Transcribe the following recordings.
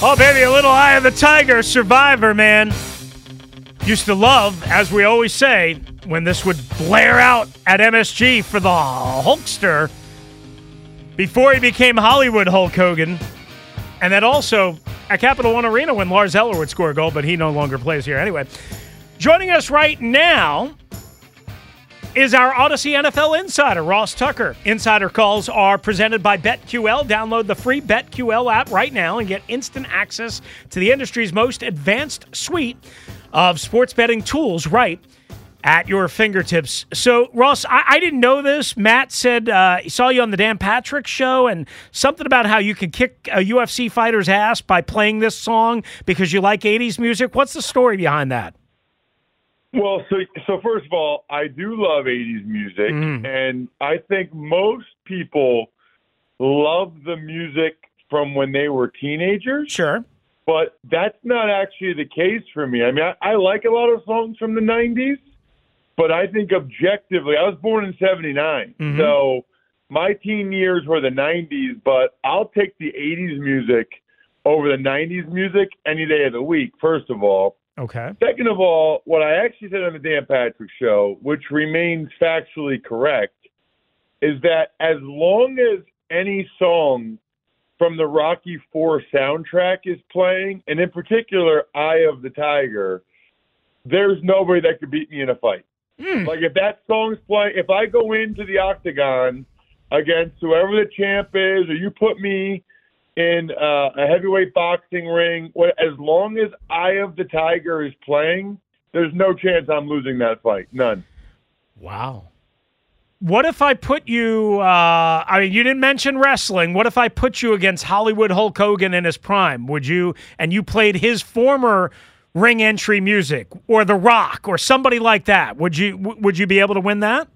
Oh, baby, a little Eye of the Tiger survivor, man. Used to love, as we always say, when this would blare out at MSG for the Hulkster before he became Hollywood Hulk Hogan. And then also at Capital One Arena when Lars Eller would score a goal, but he no longer plays here anyway. Joining us right now is our Audacy NFL insider, Ross Tucker. Insider calls are presented by BetQL. Download the free BetQL app right now and get instant access to the industry's most advanced suite of sports betting tools right at your fingertips. So, Ross, I, I didn't know this. Matt said uh, he saw you on the Dan Patrick show and something about how you can kick a UFC fighter's ass by playing this song because you like 80s music. What's the story behind that? Well, so so first of all, I do love '80s music, Mm. and I think most people love the music from when they were teenagers. Sure. But that's not actually the case for me. I mean, I, I like a lot of songs from the '90s, but I think objectively, I was born in '79, Mhm. so my teen years were the '90s. But I'll take the '80s music over the '90s music any day of the week. First of all. Okay. Second of all, what I actually said on the Dan Patrick show, which remains factually correct, is that as long as any song from the Rocky Four soundtrack is playing, and in particular Eye of the Tiger, there's nobody that could beat me in a fight. Hmm. Like if that song's playing, if I go into the octagon against whoever the champ is, or you put me in uh, a heavyweight boxing ring, as long as Eye of the Tiger is playing, there's no chance I'm losing that fight. None. Wow. What if I put you? Uh, I mean, you didn't mention wrestling. What if I put you against Hollywood Hulk Hogan in his prime? Would you? And you played his former ring entry music, or The Rock, or somebody like that. Would you? Would you be able to win that?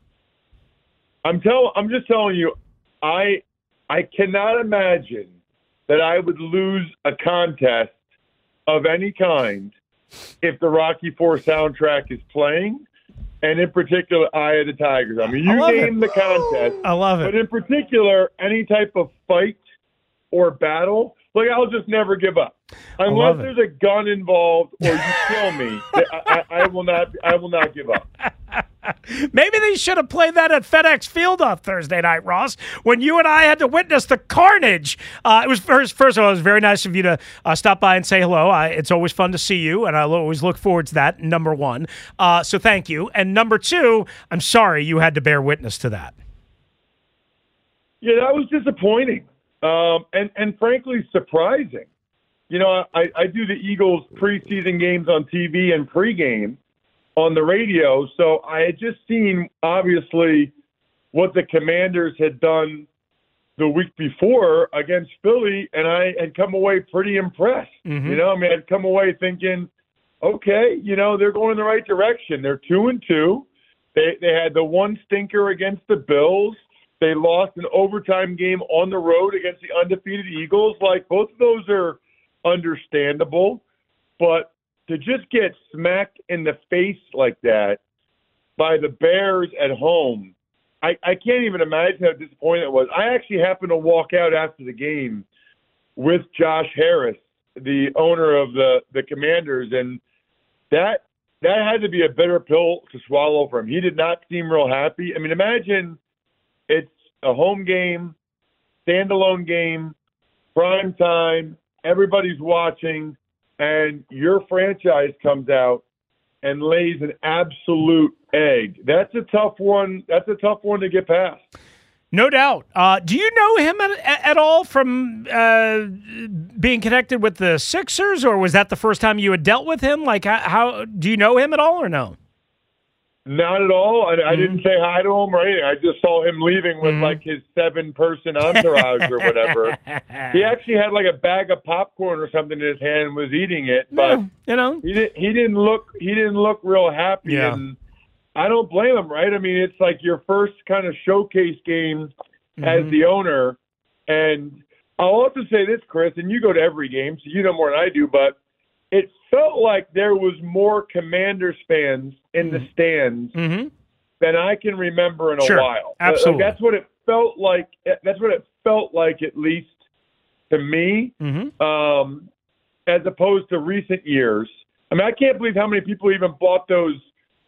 I'm tell I'm just telling you, I I cannot imagine that I would lose a contest of any kind if the Rocky Four soundtrack is playing, and in particular Eye of the Tigers. I mean, you love name it. the contest, I love it. but in particular any type of fight or battle, like I'll just never give up. Unless there's a gun involved or you kill me, I, I, I will not. I will not give up. Maybe they should have played that at FedEx Field on Thursday night, Ross, when you and I had to witness the carnage. Uh, it was first, first of all, it was very nice of you to uh, stop by and say hello. I, it's always fun to see you, and I always look forward to that. Number one, uh, so thank you. And number two, I'm sorry you had to bear witness to that. Yeah, that was disappointing, um, and and frankly surprising. You know, I, I do the Eagles preseason games on TV and pregame on the radio, so I had just seen obviously what the Commanders had done the week before against Philly, and I had come away pretty impressed. Mhm. You know, I mean, I'd come away thinking, okay, you know, they're going in the right direction. They're two and two. They they had the one stinker against the Bills. They lost an overtime game on the road against the undefeated Eagles. Like both of those are understandable, but to just get smacked in the face like that by the Bears at home I, I can't even imagine how disappointing it was. I actually happened to walk out after the game with Josh Harris, the owner of the the Commanders, and that that had to be a bitter pill to swallow for him. He did not seem real happy. I mean, imagine it's a home game, standalone game, prime time, everybody's watching, and your franchise comes out and lays an absolute egg. That's a tough one. That's a tough one to get past. No doubt. Uh, do you know him at, at all from uh, being connected with the Sixers, or was that the first time you had dealt with him? Like, how, how do you know him at all, or no? Not at all. I, I didn't mm-hmm. say hi to him or anything. I just saw him leaving with mm-hmm. like his seven person entourage or whatever. he actually had like a bag of popcorn or something in his hand and was eating it, but no, you know he didn't. He didn't look. He didn't look real happy. Yeah. And I don't blame him, right? I mean, it's like your first kind of showcase game mm-hmm. as the owner, and I'll also say this, Chris, and you go to every game, so you know more than I do, but it felt like there was more Commanders fans in the mm-hmm. stands mm-hmm. than I can remember in a while. Absolutely, like, that's what it felt like. That's what it felt like, at least to me, mm-hmm. um, as opposed to recent years. I mean, I can't believe how many people even bought those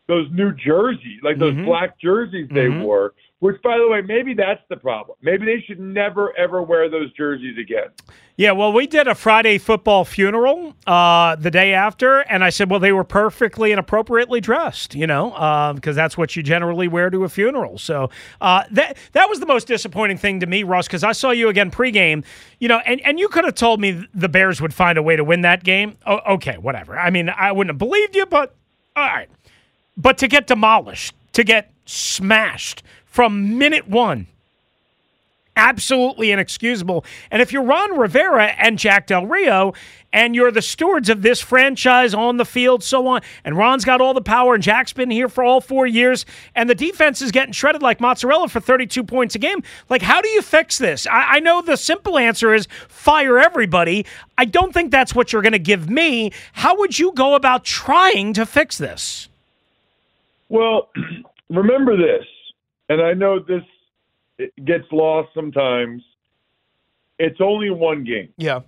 those new jerseys, like those mm-hmm. black jerseys they mm-hmm. wore. Which, by the way, maybe that's the problem. Maybe they should never ever wear those jerseys again. Yeah, well, we did a Friday football funeral uh, the day after, and I said, well, they were perfectly and appropriately dressed, you know, because um, that's what you generally wear to a funeral. So uh, that that was the most disappointing thing to me, Russ, because I saw you again pregame, you know, and, and you could have told me the Bears would find a way to win that game. Okay, whatever. I mean, I wouldn't have believed you, but all right. But to get demolished, to get smashed from minute one, absolutely inexcusable. And if you're Ron Rivera and Jack Del Rio and you're the stewards of this franchise on the field, so on, and Ron's got all the power and Jack's been here for all four years, and the defense is getting shredded like mozzarella for 32 points a game, like how do you fix this? I, I know the simple answer is fire everybody. I don't think that's what you're going to give me. How would you go about trying to fix this? Well, remember this, and I know this gets lost sometimes. It's only one game. Yeah.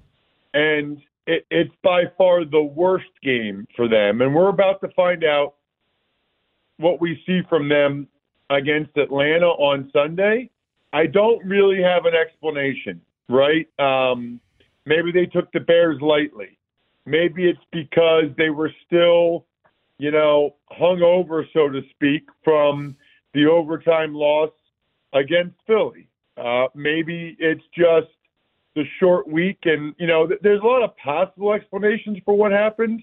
And it, it's by far the worst game for them. And we're about to find out what we see from them against Atlanta on Sunday. I don't really have an explanation, right? Um, maybe they took the Bears lightly. Maybe it's because they were still you know, hung over, so to speak, from the overtime loss against Philly. Uh, maybe it's just the short week, and you know, th- there's a lot of possible explanations for what happened.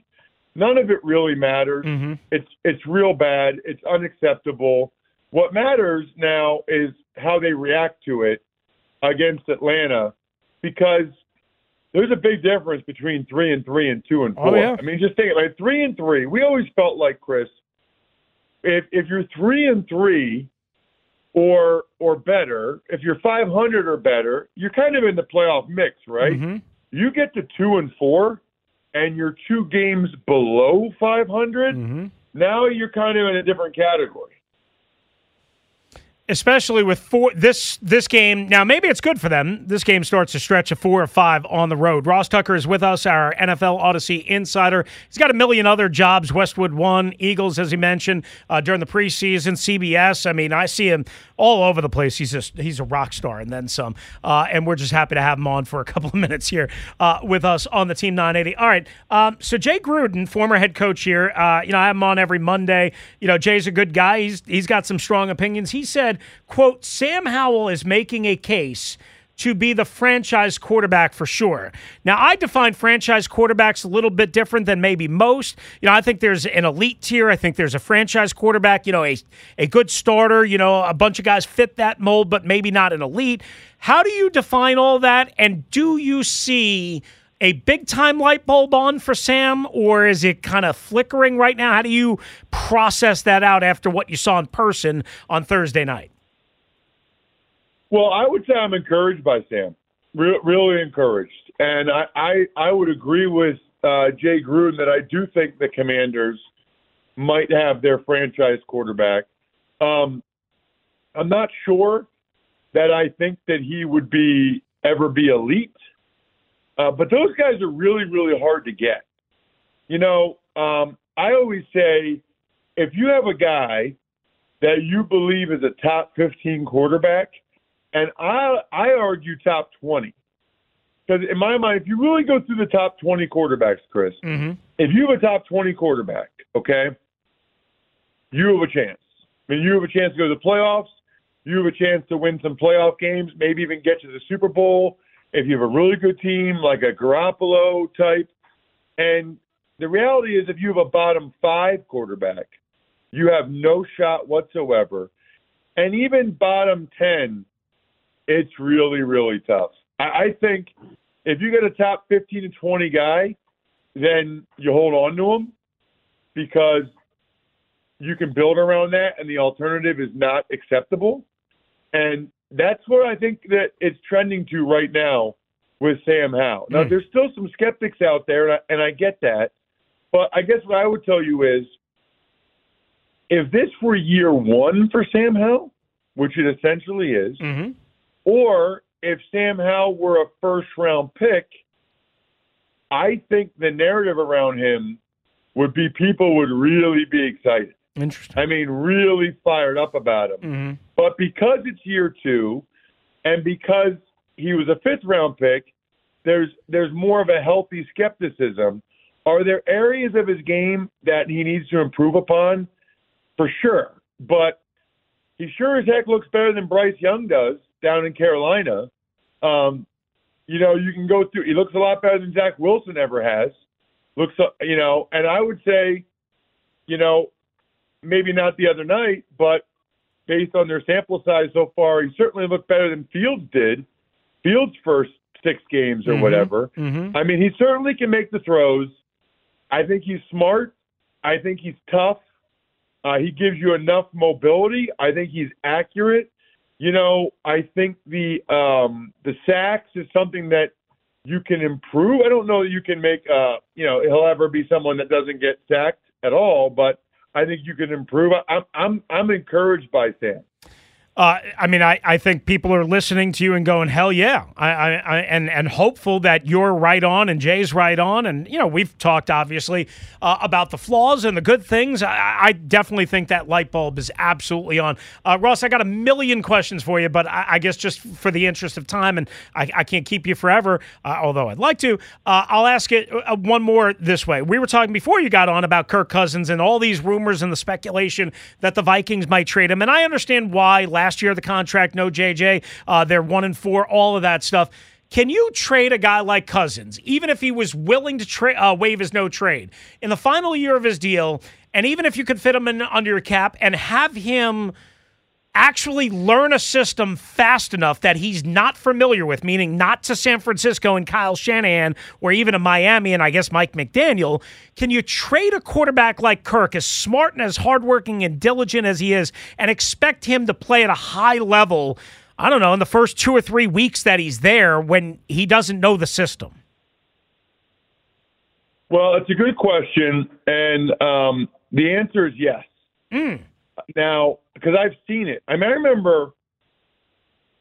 None of it really matters. Mm-hmm. It's it's real bad. It's unacceptable. What matters now is how they react to it against Atlanta, because there's a big difference between three and three and two and four. Oh, yeah. I mean, just think it like three and three. We always felt like Chris, if if you're three and three, or or better, if you're 500 or better, you're kind of in the playoff mix, right? Mm-hmm. You get to two and four, and you're two games below 500. Mm-hmm. Now you're kind of in a different category especially with four this this game. Now maybe it's good for them. This game starts a stretch of four or five on the road. Ross Tucker is with us, our NFL Audacy insider. He's got a million other jobs. Westwood One, Eagles, as he mentioned uh, during the preseason, CBS. I mean, I see him all over the place. He's just he's a rock star and then some. Uh, and we're just happy to have him on for a couple of minutes here uh, with us on the Team 980. All right. Um, so Jay Gruden, former head coach here. Uh, you know, I have him on every Monday. You know, Jay's a good guy. He's he's got some strong opinions. He said said, quote, Sam Howell is making a case to be the franchise quarterback for sure. Now, I define franchise quarterbacks a little bit different than maybe most. You know, I think there's an elite tier. I think there's a franchise quarterback, you know, a, a good starter. You know, a bunch of guys fit that mold, but maybe not an elite. How do you define all that? And do you see a big time light bulb on for Sam, or is it kind of flickering right now? How do you process that out after what you saw in person on Thursday night? Well, I would say I'm encouraged by Sam, Re- really encouraged, and I, I I would agree with uh, Jay Gruden that I do think the Commanders might have their franchise quarterback. Um, I'm not sure that I think that he would be ever be elite. Uh, but those guys are really, really hard to get. You know, um, I always say if you have a guy that you believe is a top 15 quarterback, and I I argue top 20, because in my mind, if you really go through the top 20 quarterbacks, Chris, Mm-hmm. if you have a top 20 quarterback, okay, you have a chance. I mean, you have a chance to go to the playoffs. You have a chance to win some playoff games, maybe even get to the Super Bowl if you have a really good team like a Garoppolo type. And the reality is, if you have a bottom five quarterback, you have no shot whatsoever. And even bottom 10, it's really, really tough. I, I think if you get a top 15 to 20 guy, then you hold on to him because you can build around that and the alternative is not acceptable. And that's where I think that it's trending to right now with Sam Howell. Now, Mm. there's still some skeptics out there, and I, and I get that. But I guess what I would tell you is if this were year one for Sam Howell, which it essentially is, Mm-hmm. or if Sam Howell were a first round pick, I think the narrative around him would be people would really be excited. Interesting. I mean, really fired up about him. Mm-hmm. But because it's year two, and because he was a fifth round pick, there's there's more of a healthy skepticism. Are there areas of his game that he needs to improve upon? For sure. But he sure as heck looks better than Bryce Young does down in Carolina. Um, you know, you can go through. He looks a lot better than Zach Wilson ever has. Looks, uh, you know, and I would say, you know, maybe not the other night, but based on their sample size so far, he certainly looked better than Fields did. Fields' first six games or Mhm. whatever. Mm-hmm. I mean, he certainly can make the throws. I think he's smart. I think he's tough. Uh, he gives you enough mobility. I think he's accurate. You know, I think the um, the sacks is something that you can improve. I don't know that you can make. Uh, you know, he'll ever be someone that doesn't get sacked at all, but I think you can improve. I'm I'm I'm encouraged by Sam. Uh, I mean, I, I think people are listening to you and going, hell yeah, I, I, I and and hopeful that you're right on and Jay's right on, and you know we've talked obviously uh, about the flaws and the good things. I, I definitely think that light bulb is absolutely on. Uh, Ross, I got a million questions for you, but I, I guess just for the interest of time, and I, can't keep you forever, uh, although I'd like to. Uh, I'll ask it one more this way. We were talking before you got on about Kirk Cousins and all these rumors and the speculation that the Vikings might trade him, and I understand why. Last year, of the contract, no JJ, uh, they're one and four, all of that stuff. Can you trade a guy like Cousins, even if he was willing to tra- uh, waive his no trade in the final year of his deal, and even if you could fit him in under your cap and have him actually learn a system fast enough that he's not familiar with, meaning not to San Francisco and Kyle Shanahan or even to Miami and I guess Mike McDaniel, can you trade a quarterback like Kirk, as smart and as hardworking and diligent as he is, and expect him to play at a high level? I don't know, in the first two or three weeks that he's there when he doesn't know the system? Well, it's a good question, and um, the answer is yes. Mm. Now, because I've seen it. I mean, I remember,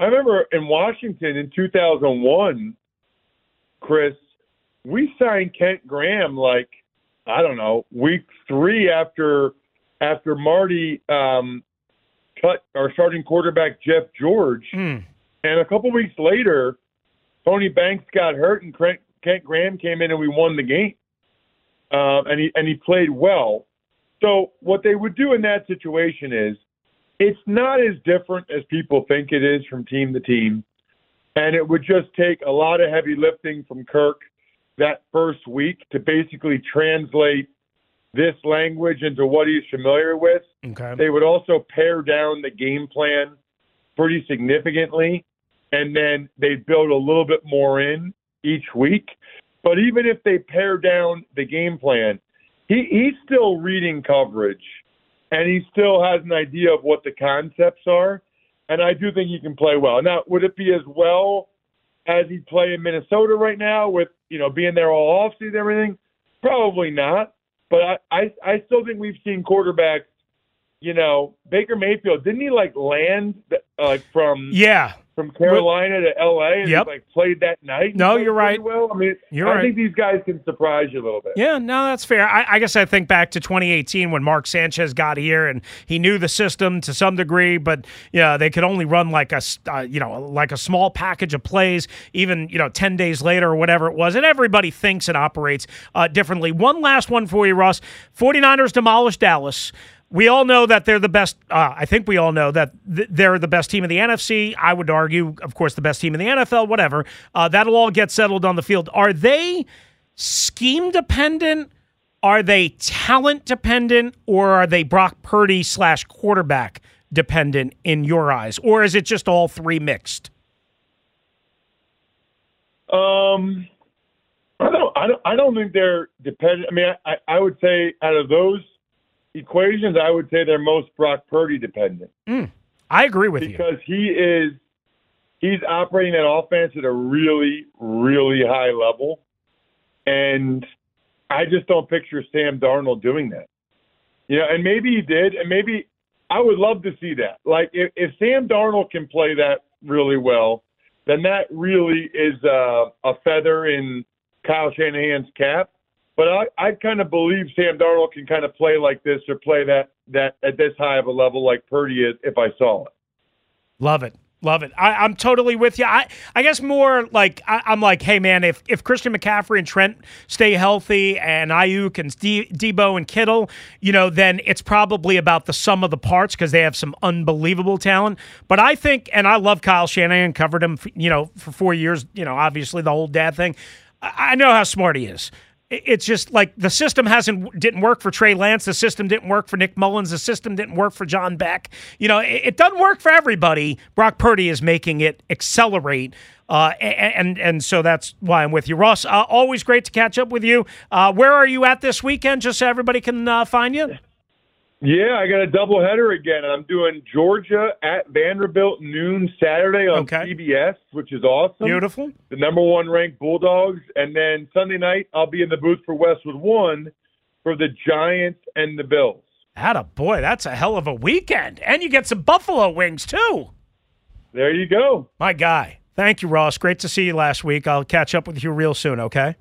I remember in Washington in 2001, Chris, we signed Kent Graham like I don't know week three after after Marty um, cut our starting quarterback Jeff George, Mm. and a couple weeks later, Tony Banks got hurt and Kent, Kent Graham came in and we won the game, uh, and he and he played well. So what they would do in that situation is it's not as different as people think it is from team to team. And it would just take a lot of heavy lifting from Kirk that first week to basically translate this language into what he's familiar with. Okay. They would also pare down the game plan pretty significantly, and then they'd build a little bit more in each week. But even if they pare down the game plan, he, he's still reading coverage, and he still has an idea of what the concepts are. And I do think he can play well. Now, would it be as well as he'd play in Minnesota right now with you know being there all offseason and everything? Probably not. But I, I I still think we've seen quarterbacks you know, Baker Mayfield didn't he like land uh, like from Yeah. From Carolina to L.A. and Yep. like played that night? No, you're right. Well, I mean, You're I right. think these guys can surprise you a little bit. Yeah, no, that's fair. I, I guess I think back to 2018 when Mark Sanchez got here and he knew the system to some degree, but yeah, they could only run like a uh, you know like a small package of plays. Even you know 10 days later or whatever it was, and everybody thinks and operates uh, differently. One last one for you, Ross. 49ers demolished Dallas. We all know that they're the best. Uh, I think we all know that th- they're the best team in the NFC. I would argue, of course, the best team in the NFL. Whatever. Uh, that'll all get settled on the field. Are they? scheme dependent? Are they talent dependent, or are they Brock Purdy slash quarterback dependent in your eyes, or is it just all three mixed? Um, I don't, I don't, I don't think they're dependent. I mean, I, I would say out of those equations, I would say they're most Brock Purdy dependent I agree with you. because he is, he's operating that offense at a really, really high level, and I just don't picture Sam Darnold doing that. You know, and maybe he did, and maybe I would love to see that. Like if, if Sam Darnold can play that really well, then that really is uh, a feather in Kyle Shanahan's cap. But I, I kind of believe Sam Darnold can kind of play like this or play that that at this high of a level like Purdy is if I saw it. Love it. Love it. I, I'm totally with you. I, I guess more like I, I'm like, hey man, if if Christian McCaffrey and Trent stay healthy and Aiyuk and D, Deebo and Kittle, you know, then it's probably about the sum of the parts because they have some unbelievable talent. But I think, and I love Kyle Shanahan, covered him, you know, for four years. You know, obviously the whole dad thing. I, I know how smart he is. It- It's just like the system hasn't didn't work for Trey Lance. The system didn't work for Nick Mullens. The system didn't work for John Beck. You know, it, it doesn't work for everybody. Brock Purdy is making it accelerate, uh, and and so that's why I'm with you, Ross. Uh, always great to catch up with you. Uh, where are you at this weekend? Just so everybody can uh, find you. Yeah, I got a doubleheader again. I'm doing Georgia at Vanderbilt noon Saturday on Okay. CBS, which is awesome. Beautiful. the number one ranked Bulldogs, and then Sunday night I'll be in the booth for Westwood One for the Giants and the Bills. Atta boy, that's a hell of a weekend, and you get some buffalo wings too. There you go. My guy. Thank you, Ross. Great to see you last week. I'll catch up with you real soon. Okay.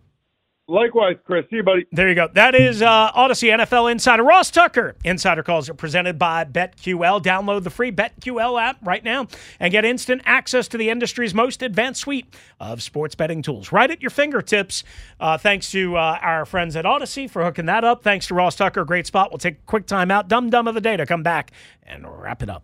Likewise, Chris. See you, buddy. There you go. That is uh, Audacy NFL Insider Ross Tucker. Insider calls are presented by BetQL. Download the free BetQL app right now and get instant access to the industry's most advanced suite of sports betting tools right at your fingertips. Uh, thanks to uh, our friends at Audacy for hooking that up. Thanks to Ross Tucker. Great spot. We'll take a quick time out. Dumb dumb of the day to come back and wrap it up.